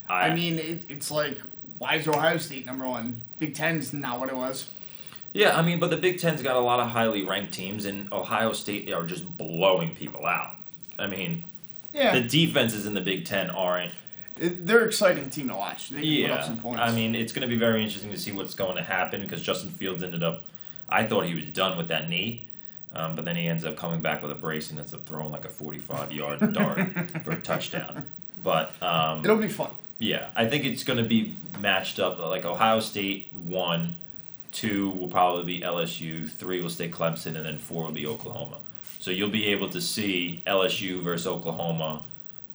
I,
I mean, it, it's like why is Ohio State number one? Big Ten's not what it was.
yeah, I mean, but the Big Ten's got a lot of highly ranked teams, and Ohio State are just blowing people out. I mean,
Yeah,
the defenses in the Big Ten aren't.
It- they're an exciting team to watch. They can put up
Yeah,
some points.
I mean, it's going to be very interesting to see what's going to happen because Justin Fields ended up. I thought he was done with that knee, um, but then he ends up coming back with a brace and ends up throwing like a forty-five yard dart [LAUGHS] for a touchdown. But um,
it'll be fun.
Yeah, I think it's going to be matched up. Like Ohio State one, two will probably be LSU, three will stay Clemson, and then four will be Oklahoma. So you'll be able to see LSU versus Oklahoma,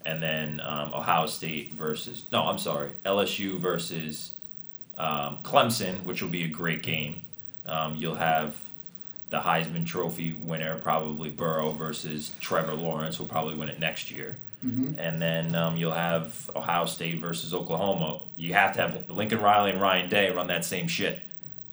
and then um, Ohio State versus no, I'm sorry, LSU versus um, Clemson, which will be a great game. Um, you'll have the Heisman Trophy winner, probably Burrow versus Trevor Lawrence, who'll probably win it next year. And then um, you'll have Ohio State versus Oklahoma. You have to have Lincoln Riley and Ryan Day run that same shit.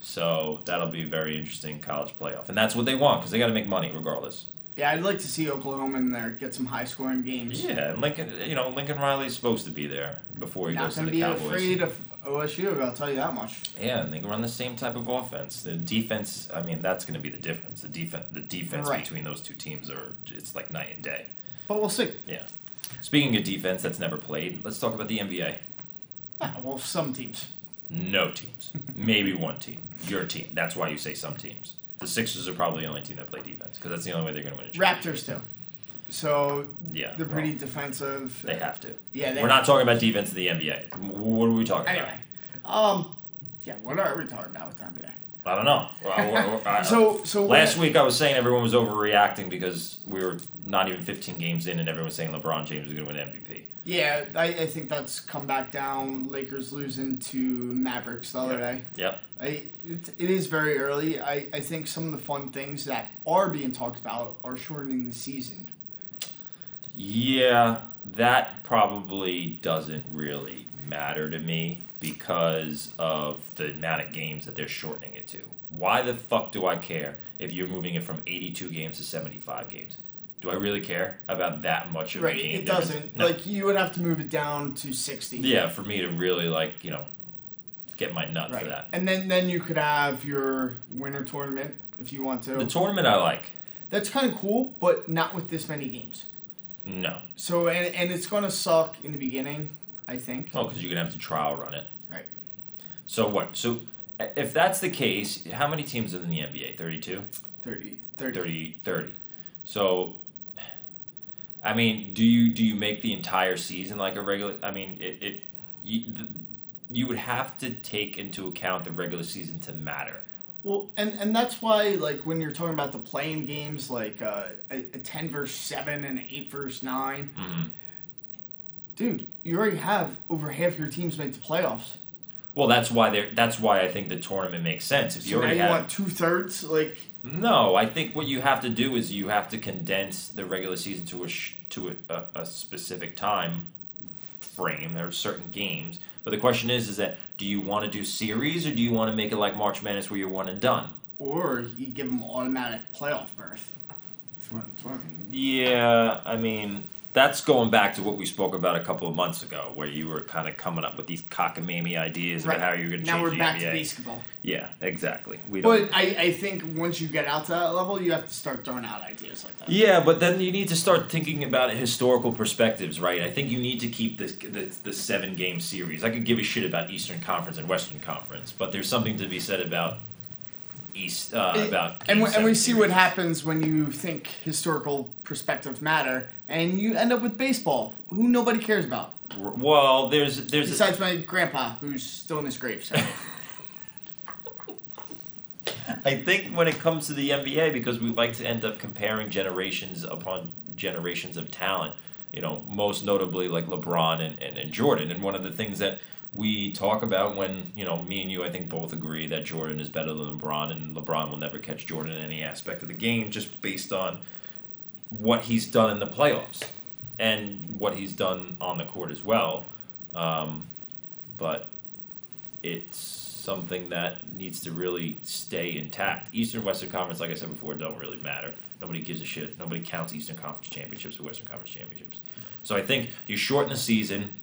So that'll be a very interesting college playoff. And that's what they want because they got to make money regardless.
Yeah, I'd like to see Oklahoma in there get some high scoring games.
Yeah, and Lincoln, you know, Lincoln Riley's supposed to be there before he
Not
goes to the Cowboys.
Not going to be afraid of OSU. I'll tell you that much.
Yeah, and they can run the same type of offense. The defense, I mean, that's going to be the difference. The defense, the defense
Right.
between those two teams are it's like night and day.
But we'll see.
Yeah. Speaking of defense that's never played, let's talk about the NBA.
Ah, well, some teams.
No teams. Maybe one team. Your team. That's why you say some teams. The Sixers are probably the only team that play defense because that's the only way they're going to win a championship.
Raptors too. So
Yeah.
they're
well,
pretty defensive.
they have to.
Yeah, they
We're not talking about defense in the NBA. What are we talking
Anyway, um, yeah, what are we talking about with time today?
I don't know. I- I- I- [LAUGHS]
So, so
Last
when-
week I was saying everyone was overreacting because we were not even 15 games in and everyone was saying LeBron James was going to win MVP.
Yeah, I, I think that's come back down. Lakers losing to Mavericks the other day.
Yep.
I it, it is very early. I, I think some of the fun things that are being talked about are shortening the season.
Yeah, that probably doesn't really matter to me because of the amount of games that they're shortening. Why the fuck do I care if you're moving it from 82 games to 75 games? Do I really care about that much of
Right,
making a
it
difference?
doesn't.
No.
Like you would have to move it down to sixty.
yeah, for me to really like, you know, get my nut
Right.
for that.
And then then you could have your winter tournament if you want to.
The tournament I like.
That's kind of cool, but not with this many games.
No.
So and and it's gonna suck in the beginning, I think.
Oh, because you're gonna have to trial run it.
Right.
So what? So if that's the case, how many teams are in the NBA? 32?
30, 30.
30, 30. So, I mean, do you do you make the entire season like a regular? I mean, it it you, the, you would have to take into account the regular season to matter.
Well, and and that's why like when you're talking about the playing games, like uh, a, a ten verse seven and an eight verse 9
Mhm.
dude, you already have over half your teams make the playoffs.
Well, that's why they That's why I think the tournament makes sense. If you
So now you
have
want two thirds, like
No, I think what you have to do is you have to condense the regular season to a sh- to a, a, a specific time frame. There are certain games, but the question is, is that do you want to do series or do you want to make it like March Madness where you're one and done?
Or you give them automatic playoff berth. That's what, that's what I mean.
Yeah, I mean that's going back to what we spoke about a couple of months ago, where you were kind of coming up with these cockamamie ideas about how you're going to change.
now we're
the
back
NBA.
to basketball.
Yeah, exactly. We.
But I, I think once you get out to that level, you have to start throwing out ideas like that.
Yeah, but then you need to start thinking about historical perspectives, right? I think you need to keep this the, the seven game series. I could give a shit about Eastern Conference and Western Conference, but there's something to be said about East uh,
It-
about
and,
game
we- and we see what happens when you think historical perspectives matter, and you end up with baseball, who nobody cares about.
R- Well, there's there's a,
Besides my grandpa, who's still in his grave. So. [LAUGHS]
I think when it comes to the NBA, because we like to end up comparing generations upon generations of talent, you know, most notably like LeBron and, and, and Jordan. And one of the things that we talk about when, you know, me and you, I think both agree that Jordan is better than LeBron and LeBron will never catch Jordan in any aspect of the game just based on what he's done in the playoffs and what he's done on the court as well. Um, but it's something that needs to really stay intact. Eastern Western Conference, like I said before, don't really matter. Nobody gives a shit. Nobody counts Eastern Conference championships or Western Conference championships. So I think you shorten the season.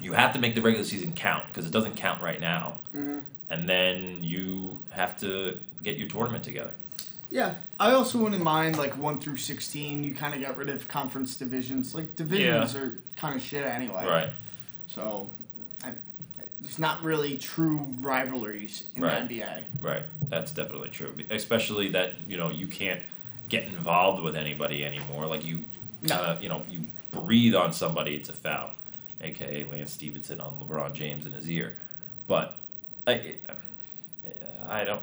You have to make the regular season count because it doesn't count right now. Mm-hmm. And then you have to get your tournament together.
Yeah, I also wouldn't mind like one through sixteen. You kind of got rid of conference divisions. Like divisions are kind of shit anyway.
Right.
So, I, there's not really true rivalries in
Right.
the NBA.
Right. That's definitely true. Especially that, you know, you can't get involved with anybody anymore. Like you
No.
kind of, you know, you breathe on somebody, it's a foul. AKA Lance Stephenson on LeBron James in his ear. But I, I don't.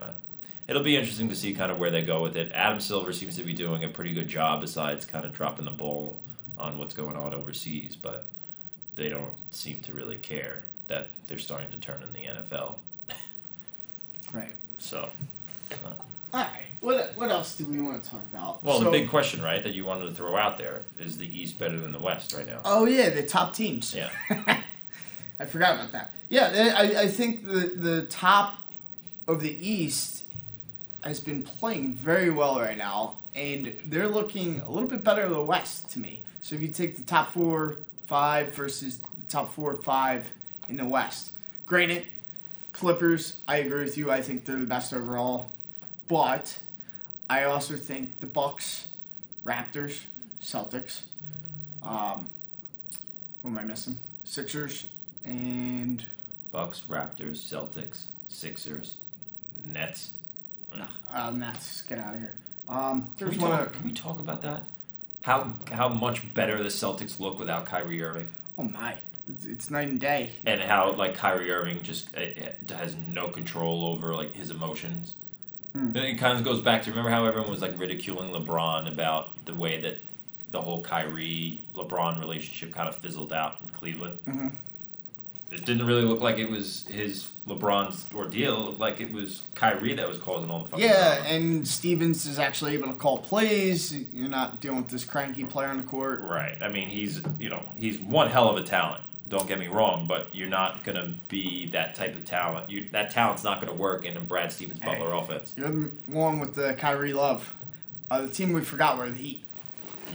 It'll be interesting to see kind of where they go with it. Adam Silver seems to be doing a pretty good job besides kind of dropping the ball on what's going on overseas, but they don't seem to really care that they're starting to turn in the NFL.
Right.
So, uh.
All right. What what else do we want to talk about?
well, the big question, right, that you wanted to throw out there is the East better than the West right now?
Oh yeah, the top teams.
Yeah. [LAUGHS]
I forgot about that. Yeah, I, I think the the top of the East has been playing very well right now, and they're looking a little bit better than the West to me. So if you take the top four, five versus the top four, five in the West, granted, Clippers, I agree with you. I think they're the best overall, but I also think the Bucks, Raptors, Celtics, um, what am I missing? Sixers and
Bucks, Raptors, Celtics, Sixers, Nets.
no, uh, Nets. Get out of here. Um,
Can we, talk, can we talk about that? How how much better the Celtics look without Kyrie Irving,
oh my, it's, it's night and day.
and how like Kyrie Irving just uh, uh, has no control over like his emotions.
Hmm.
It kind of goes back to remember how everyone was like ridiculing LeBron about the way that the whole Kyrie LeBron relationship kind of fizzled out in Cleveland.
Mhm.
It didn't really look like it was his LeBron's ordeal. It looked like it was Kyrie that was causing all the fucking
Yeah,
drama.
and Stevens is actually able to call plays. You're not dealing with this cranky player on the court.
Right. I mean, he's you know he's one hell of a talent. Don't get me wrong, but you're not gonna be that type of talent. You that talent's not gonna work in a Brad Stevens Butler
Hey.
offense.
You're the one with the Kyrie love. Uh, the team we forgot were the Heat.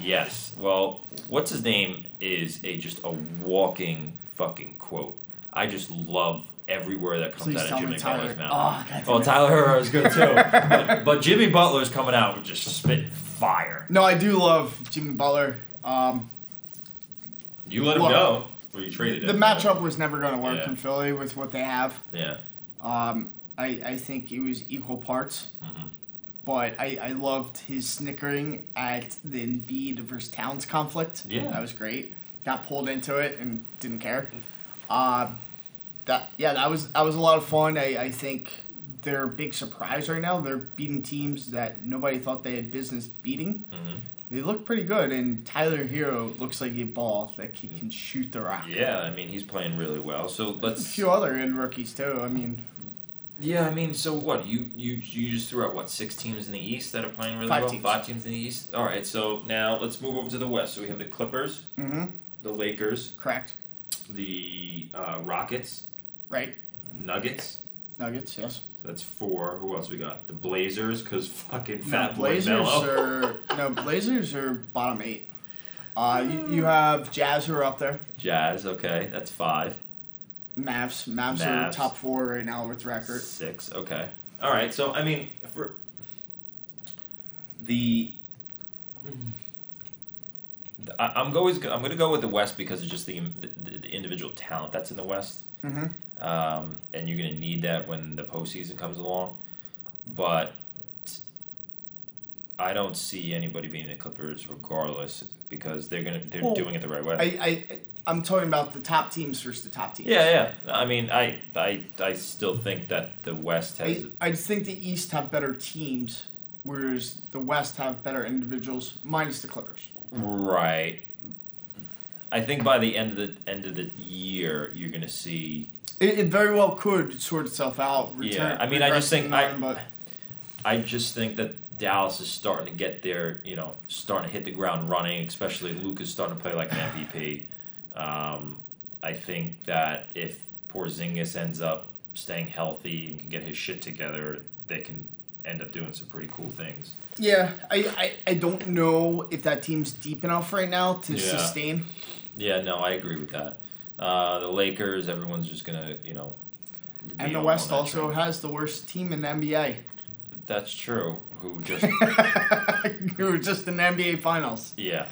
Yes. Well, what's his name is a just a walking fucking quote. I just love every word that comes
Please
out of Jimmy. Butler's mouth.
Oh, it.
Tyler Herro is good too. [LAUGHS] but, but Jimmy Butler's coming out with just spitting fire.
No, I do love Jimmy Butler. Um,
You let him go, you traded
the
him.
matchup was never going to work
Yeah.
in Philly with what they have.
Yeah.
Um, I, I think it was equal parts.
Mhm.
But I, I loved his snickering at the Embiid versus Towns conflict.
Yeah.
That was great. Got pulled into it and didn't care. Uh, that yeah, that was that was a lot of fun. I, I think they're a big surprise right now. They're beating teams that nobody thought they had business beating.
Mhm.
They look pretty good, and Tyler Herro looks like a ball that he can shoot the rock.
Yeah, I mean he's playing really well. So let's a
few other good rookies too. I mean,
Yeah, I mean, so what? You you you just threw out what six teams in the East that are playing really
Five
well.
teams.
Five teams in the East. All right, so now let's move over to the West. So we have the Clippers,
Mm-hmm.
the Lakers,
Correct.
the uh, Rockets,
Right.
Nuggets.
Nuggets. Yes.
So that's four. Who else we got? The Blazers, cause fucking
No,
Fat Boy
Blazers are no Blazers are bottom eight. Uh, you, you have Jazz who are up there.
Jazz. Okay, that's five.
Mavs. Mavs,
Mavs.
are top four right now with record.
Six. Okay. All right. So I mean, for the, I, I'm always I'm going to go with the West because of just the, the the individual talent that's in the West,
Mm-hmm.
Um, and you're going to need that when the postseason comes along. But I don't see anybody being the Clippers regardless because they're gonna they're
Well,
doing it the right way.
I, I I'm talking about the top teams versus the top teams.
yeah, yeah. I mean, I I I still think that the West has.
I, I just think the East have better teams, whereas the West have better individuals, minus the Clippers.
Right. I think by the end of the end of the year, you're gonna see.
It, it very well could sort itself out.
Yeah, I mean, I just think
in
I-
but
I just think that Dallas is starting to get there. You know, starting to hit the ground running. Especially Luka's starting to play like an MVP. Um, I think that if Porzingis ends up staying healthy and can get his shit together, they can end up doing some pretty cool things.
yeah, I, I I don't know if that team's deep enough right now to
Yeah.
sustain.
Yeah, no, I agree with that. Uh, the Lakers, everyone's just gonna, you know.
And the West also
train.
has the worst team in the NBA.
That's true. Who just [LAUGHS]
Who just in the NBA Finals.
yeah,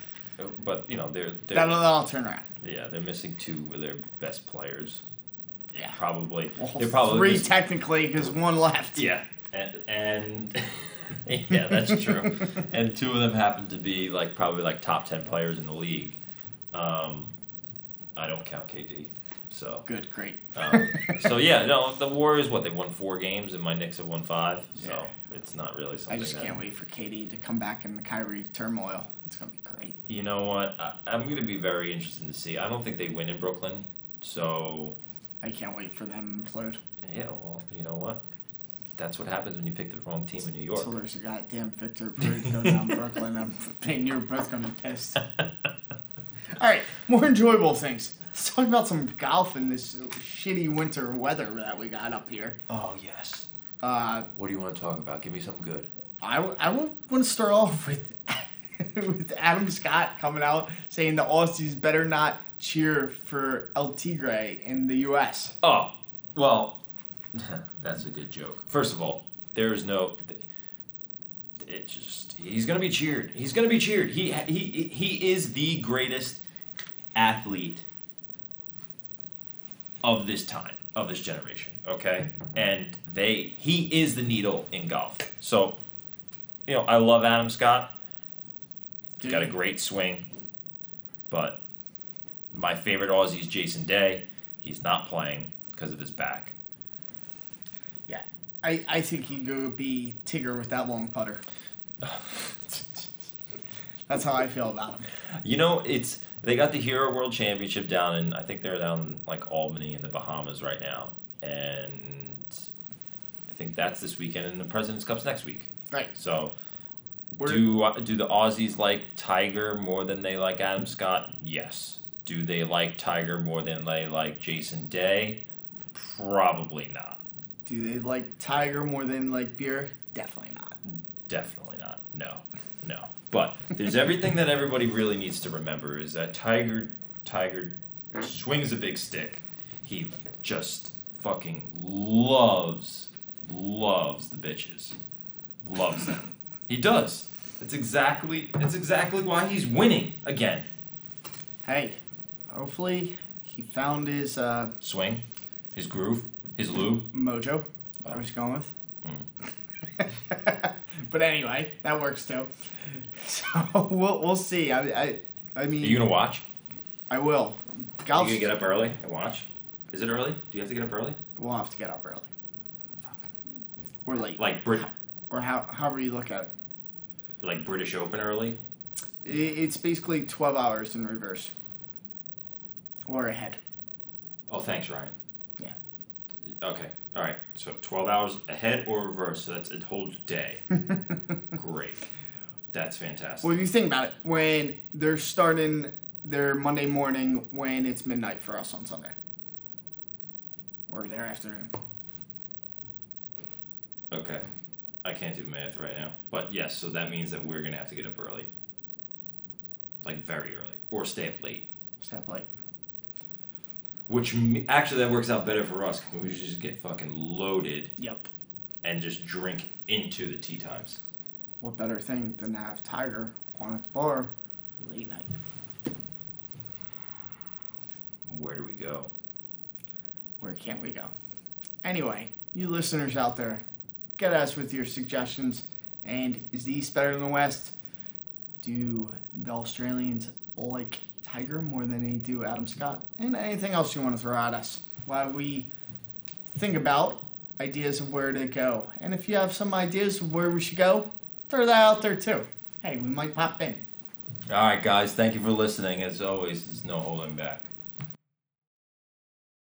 but you know they're they're
That'll, that'll turn around.
yeah they're missing two of their best players.
Yeah.
Probably
Well,
they're probably
three technically because one left.
yeah, and and [LAUGHS] yeah, that's true. [LAUGHS] and two of them happen to be like probably like top ten players in the league. Um, I don't count KD, so.
Good, great.
Um, so yeah, no, the Warriors what they won four games and my Knicks have won five, so
Yeah.
it's not really something.
I just
that,
can't wait for KD to come back in the Kyrie turmoil. It's gonna be great.
You know what? I, I'm going to be very interested to see. I don't think they win in Brooklyn, so
I can't wait for them to implode.
yeah. Well, you know what? That's what happens when you pick the wrong team in New York.
Until there's a goddamn Victor go down [LAUGHS] Brooklyn. I'm and you're both gonna be pissed. [LAUGHS] All right, more enjoyable things. Let's talk about some golf in this shitty winter weather that we got up here.
oh yes.
Uh,
What do you want to talk about? Give me something good.
I, w- I want to start off [LAUGHS] with with Adam Scott coming out saying the Aussies better not cheer for El Tigre in the U.S.
Oh, well, [LAUGHS] that's a good joke. First of all, there is no. It's just he's gonna be cheered. He's gonna be cheered. He he he is the greatest athlete of this time of this generation. Okay, and they he is the needle in golf. So, you know, I love Adam Scott. He's got a great swing, but my favorite Aussie is Jason Day. He's not playing because of his back.
Yeah, I, I think he'd go be Tigger with that long putter. [LAUGHS] That's how I feel about him.
You know, it's they got the Hero World Championship down in I think they're down like Albany in the Bahamas right now, and I think that's this weekend, and the Presidents Cup's next week.
Right.
So,
We're-
do do the Aussies like Tiger more than they like Adam Scott? Yes. Do they like Tiger more than they like Jason Day? Probably not.
Do they like Tiger more than like beer? Definitely not.
Definitely not. No, no. But there's everything that everybody really needs to remember is that Tiger, Tiger swings a big stick. He just fucking loves, loves the bitches, loves them. He does. It's exactly. It's exactly why he's winning again.
Hey, hopefully he found his uh,
Swing, his groove, his lube.
mojo. I was going with.
Mm. [LAUGHS]
but anyway, that works too. [LAUGHS] So we'll we'll see. I I I mean.
Are you gonna watch?
I will.
Are you gonna get up early and watch? Is it early? Do you have to get up early?
We'll have to get up early.
Fuck.
We're late.
Like Brit,
or how however you look at it.
like British Open early.
It's basically twelve hours in reverse. Or ahead.
Oh, thanks, Ryan.
Yeah.
Okay. All right, so 12 hours ahead or reverse, so that's a whole day. [LAUGHS] Great. That's fantastic.
Well, if you think about it, when they're starting their Monday morning when it's midnight for us on Sunday, or their afternoon.
Okay. I can't do math right now. But yes, so that means that we're going to have to get up early. Like very early. Or stay up late.
Stay up
late. Which actually that works out better for us. We just get fucking loaded
Yep.
and just drink into the tee times.
What better thing than to have Tiger on at the bar late night?
Where do we go?
Where can't we go? Anyway, you listeners out there, get us with your suggestions. And is the East better than the West? Do the Australians like Tiger more than they do Adam Scott? And anything else you want to throw at us while we think about ideas of where to go. And if you have some ideas of where we should go, throw that out there too. Hey, we might pop in.
All right, guys. Thank you for listening. As always, there's no holding back.